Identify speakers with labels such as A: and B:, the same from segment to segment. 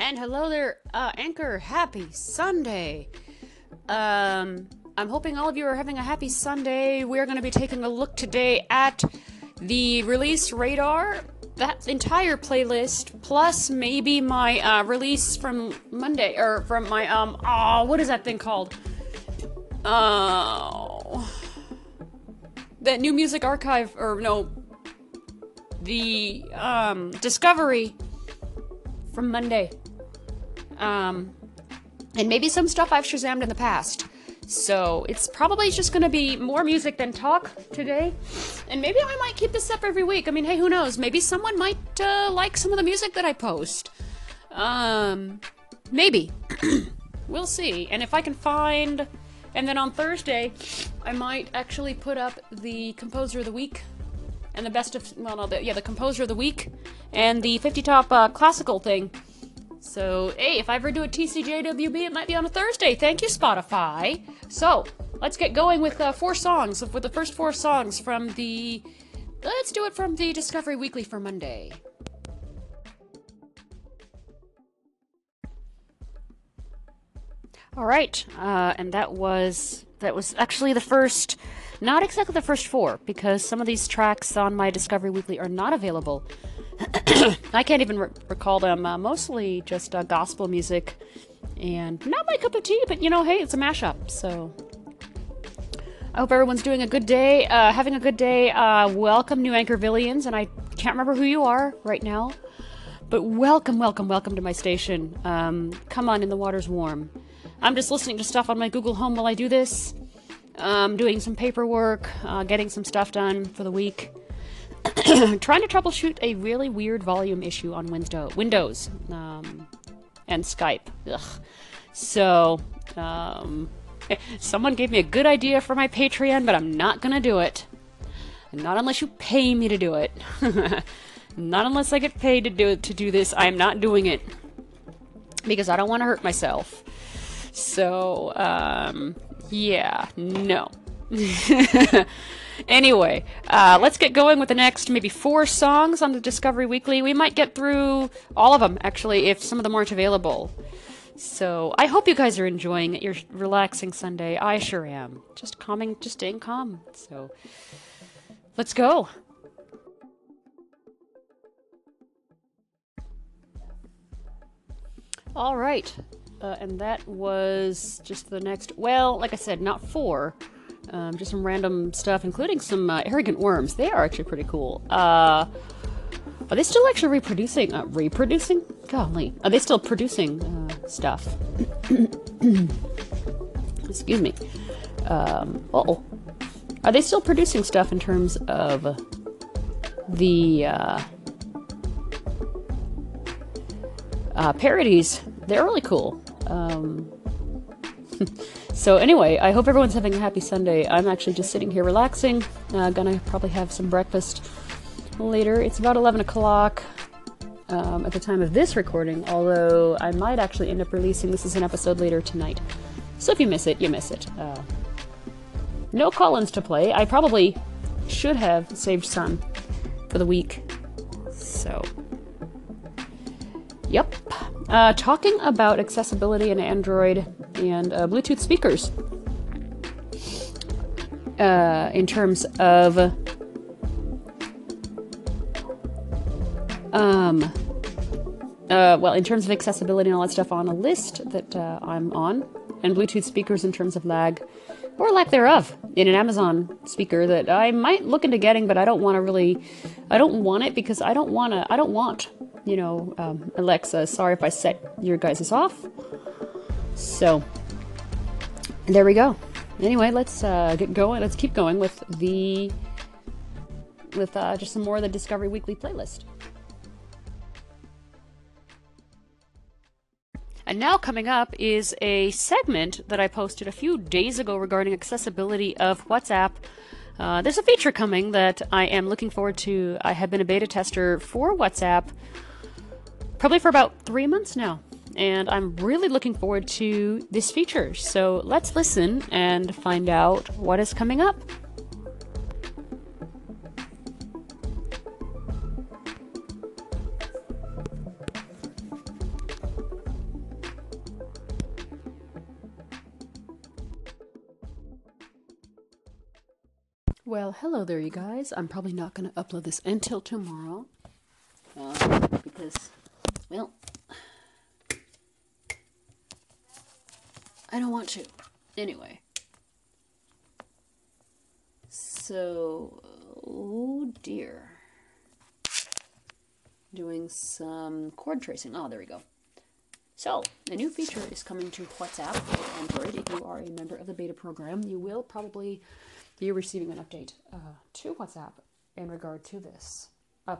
A: And hello there, uh, Anchor. Happy Sunday. Um, I'm hoping all of you are having a happy Sunday. We're going to be taking a look today at the release radar, that entire playlist, plus maybe my uh, release from Monday, or from my, um, oh, what is that thing called? Oh. That new music archive, or no, the, um, Discovery from Monday. Um, and maybe some stuff I've Shazammed in the past. So it's probably just going to be more music than talk today. And maybe I might keep this up every week. I mean, hey, who knows? Maybe someone might uh, like some of the music that I post. Um, maybe. we'll see. And if I can find. And then on Thursday, I might actually put up the Composer of the Week and the best of. Well, no, the, yeah, the Composer of the Week and the 50 Top uh, Classical thing. So, hey, if I ever do a TCJWB, it might be on a Thursday. Thank you, Spotify. So, let's get going with uh, four songs, with the first four songs from the. Let's do it from the Discovery Weekly for Monday. All right, uh, and that was that was actually the first, not exactly the first four, because some of these tracks on my Discovery Weekly are not available. I can't even re- recall them. Uh, mostly just uh, gospel music, and not my cup of tea. But you know, hey, it's a mashup. So I hope everyone's doing a good day, uh, having a good day. Uh, welcome, new Anchorvillians, and I can't remember who you are right now, but welcome, welcome, welcome to my station. Um, come on, in the water's warm. I'm just listening to stuff on my Google Home while I do this. Um, doing some paperwork, uh, getting some stuff done for the week. trying to troubleshoot a really weird volume issue on Windows, Windows um, and Skype. Ugh. So, um, someone gave me a good idea for my Patreon, but I'm not gonna do it. Not unless you pay me to do it. not unless I get paid to do to do this. I'm not doing it because I don't want to hurt myself. So, um, yeah, no. Anyway, uh, let's get going with the next maybe four songs on the Discovery Weekly. We might get through all of them, actually, if some of them aren't available. So I hope you guys are enjoying your relaxing Sunday. I sure am. Just calming, just staying calm. So let's go. All right. Uh, and that was just the next, well, like I said, not four. Um, just some random stuff, including some uh, arrogant worms. They are actually pretty cool. Uh, are they still actually reproducing? Uh, reproducing? Golly, are they still producing uh, stuff? Excuse me. Um, oh, are they still producing stuff in terms of the uh, uh, parodies? They're really cool. Um, so anyway, I hope everyone's having a happy Sunday. I'm actually just sitting here relaxing. Uh, gonna probably have some breakfast later. It's about 11 o'clock um, at the time of this recording, although I might actually end up releasing this as an episode later tonight. So if you miss it, you miss it. Uh, no call-ins to play. I probably should have saved some for the week. So, yep. Uh, talking about accessibility in Android and uh, Bluetooth speakers. Uh, in terms of um, uh, well, in terms of accessibility and all that stuff on a list that uh, I'm on, and Bluetooth speakers in terms of lag or lack thereof in an Amazon speaker that I might look into getting, but I don't want to really, I don't want it because I don't want to, I don't want, you know, um, Alexa. Sorry if I set your guys' off. So, there we go. Anyway, let's uh, get going. Let's keep going with the with uh, just some more of the Discovery Weekly playlist. And now coming up is a segment that I posted a few days ago regarding accessibility of WhatsApp. Uh, there's a feature coming that I am looking forward to. I have been a beta tester for WhatsApp probably for about three months now and I'm really looking forward to this feature. So let's listen and find out what is coming up. Well, hello there, you guys. I'm probably not going to upload this until tomorrow uh, because, well, I don't want to. Anyway. So, oh dear. Doing some chord tracing. Oh, there we go. So, a new feature is coming to WhatsApp for Android. If you are a member of the beta program, you will probably be receiving an update uh, to WhatsApp in regard to this. Uh,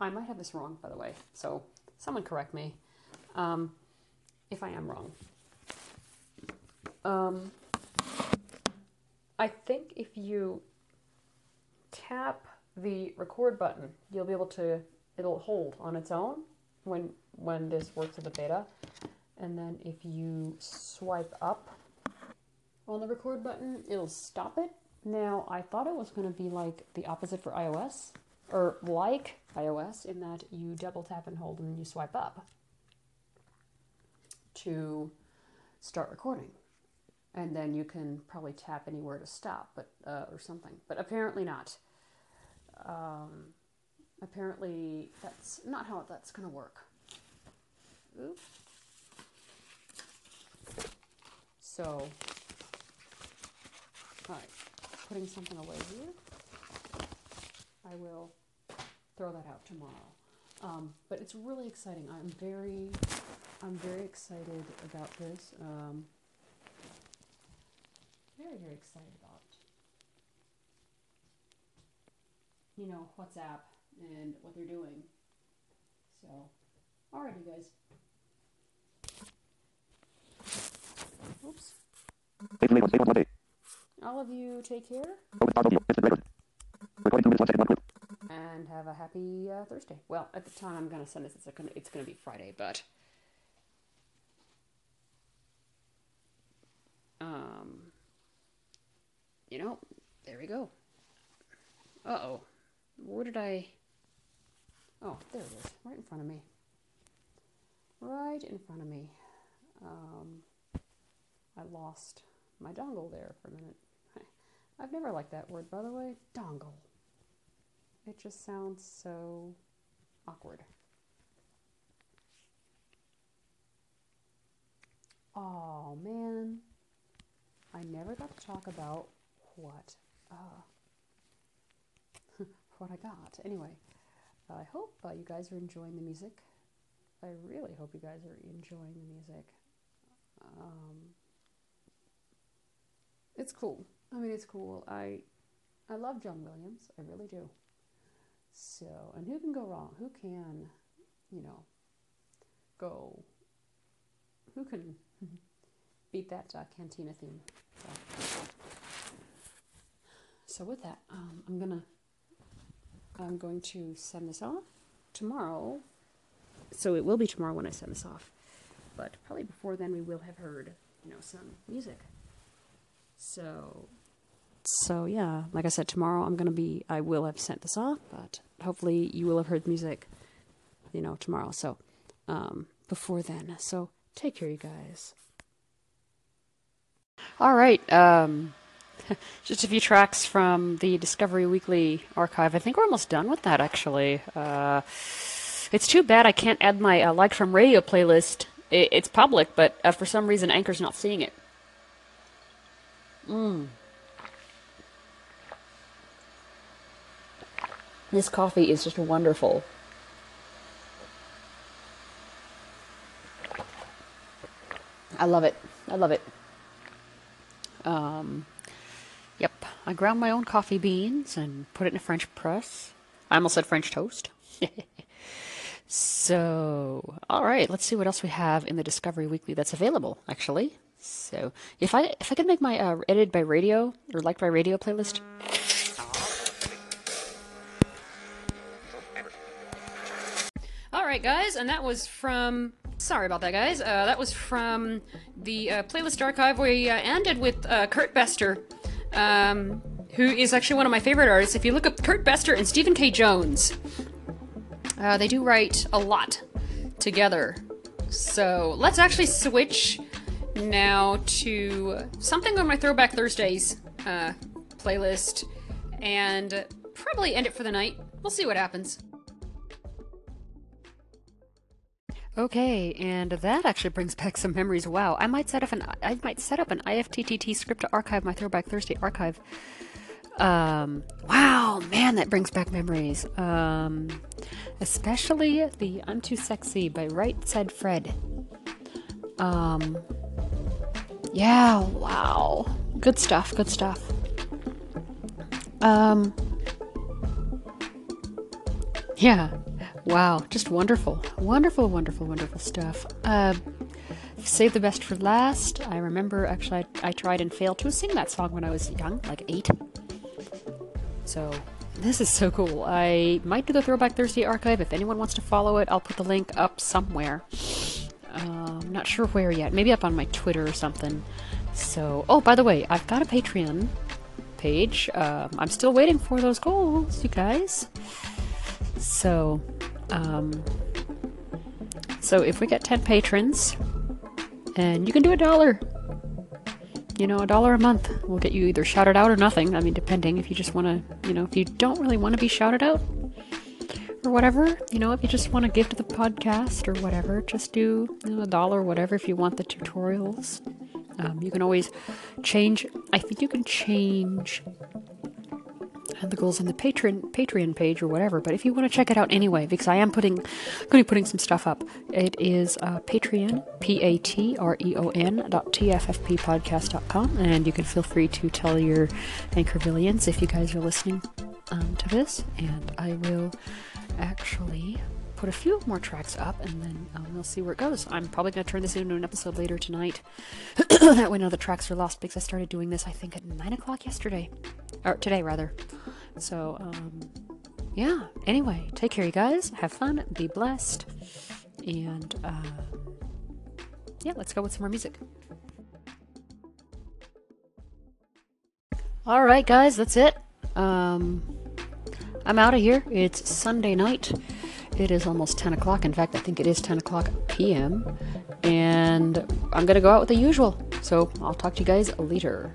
A: I might have this wrong, by the way, so someone correct me um, if I am wrong. Um, I think if you tap the record button, you'll be able to, it'll hold on its own when when this works with the beta. And then if you swipe up on the record button, it'll stop it. Now, I thought it was going to be like the opposite for iOS, or like iOS, in that you double tap and hold and then you swipe up to start recording. And then you can probably tap anywhere to stop, but uh, or something. But apparently not. Um, apparently, that's not how that's going to work. Oops. So, all right, putting something away here. I will throw that out tomorrow. Um, but it's really exciting. I'm very, I'm very excited about this. Um, very, very excited about, you know, WhatsApp and what they're doing. So, alrighty, guys. Oops. All of you take care and have a happy uh, Thursday. Well, at the time I'm going to send this, it's going it's going to be Friday, but um, you know, there we go. Uh oh, where did I? Oh, there it is, right in front of me. Right in front of me. Um, I lost my dongle there for a minute. I've never liked that word, by the way. Dongle. It just sounds so awkward. Oh man, I never got to talk about what uh, what I got. Anyway, I hope uh, you guys are enjoying the music. I really hope you guys are enjoying the music. Um, it's cool. I mean, it's cool. I I love John Williams. I really do. So, and who can go wrong? Who can, you know, go? Who can beat that uh, Cantina theme? So, with that, um, I'm gonna I'm going to send this off tomorrow. So it will be tomorrow when I send this off, but probably before then we will have heard, you know, some music. So, so yeah, like I said, tomorrow I'm gonna be. I will have sent this off, but hopefully you will have heard music, you know, tomorrow. So, um, before then. So take care, you guys. All right. Um, just a few tracks from the Discovery Weekly archive. I think we're almost done with that, actually. Uh, it's too bad I can't add my uh, Like from Radio playlist. It, it's public, but uh, for some reason Anchor's not seeing it. Mmm. This coffee is just wonderful. I love it. I love it. Um. I ground my own coffee beans and put it in a French press. I almost said French toast. so, all right. Let's see what else we have in the Discovery Weekly that's available. Actually, so if I if I could make my uh, edited by radio or liked by radio playlist. All right, guys, and that was from. Sorry about that, guys. Uh, that was from the uh, playlist archive. We uh, ended with uh, Kurt Bestor, um, who is actually one of my favorite artists. If you look up Kurt Bestor and Stephen K. Jones, uh, they do write a lot together. So let's actually switch now to something on my Throwback Thursdays uh, playlist. and probably end it for the night. We'll see what happens. Okay, and that actually brings back some memories. Wow, I might set up an I might set up an IFTTT script to archive my Throwback Thursday archive. Um, wow, man, that brings back memories. Um, especially the "I'm Too Sexy" by Right Said Fred. Um, yeah, wow, good stuff, good stuff. Um, yeah, wow, just wonderful, wonderful, wonderful, wonderful stuff. Uh, save the best for last. I remember actually I, I tried and failed to sing that song when I was young, like eight. So this is so cool. I might do the Throwback Thursday archive. If anyone wants to follow it, I'll put the link up somewhere. I'm not sure where yet. Maybe up on my Twitter or something. So, oh, by the way, I've got a Patreon page. Um, I'm still waiting for those goals, you guys. So, um, so if we get 10 patrons, and you can do a dollar, you know, a dollar a month will get you either shouted out or nothing. I mean, depending if you just want to, you know, if you don't really want to be shouted out or whatever, you know, if you just want to give to the podcast or whatever, just do you know, a dollar or whatever if you want the tutorials. Um, you can always change. I think you can change the goals on the Patreon Patreon page or whatever. But if you want to check it out anyway, because I am putting going to be putting some stuff up. It is uh, Patreon P A T R E O N dot TFFP podcast dot com, and you can feel free to tell your Anchorvillians if you guys are listening um, to this, and I will actually put a few more tracks up and then um, we'll see where it goes. I'm probably going to turn this into an episode later tonight. that way, none of the tracks are lost because I started doing this, I think, at 9 o'clock yesterday. Or today, rather. So, um, yeah. Anyway, take care, you guys. Have fun. Be blessed. And, uh, yeah, let's go with some more music. All right, guys, that's it. Um, I'm out of here. It's Sunday night. It is almost 10 o'clock. In fact, I think it is 10 o'clock p.m. And I'm going to go out with the usual. So I'll talk to you guys later.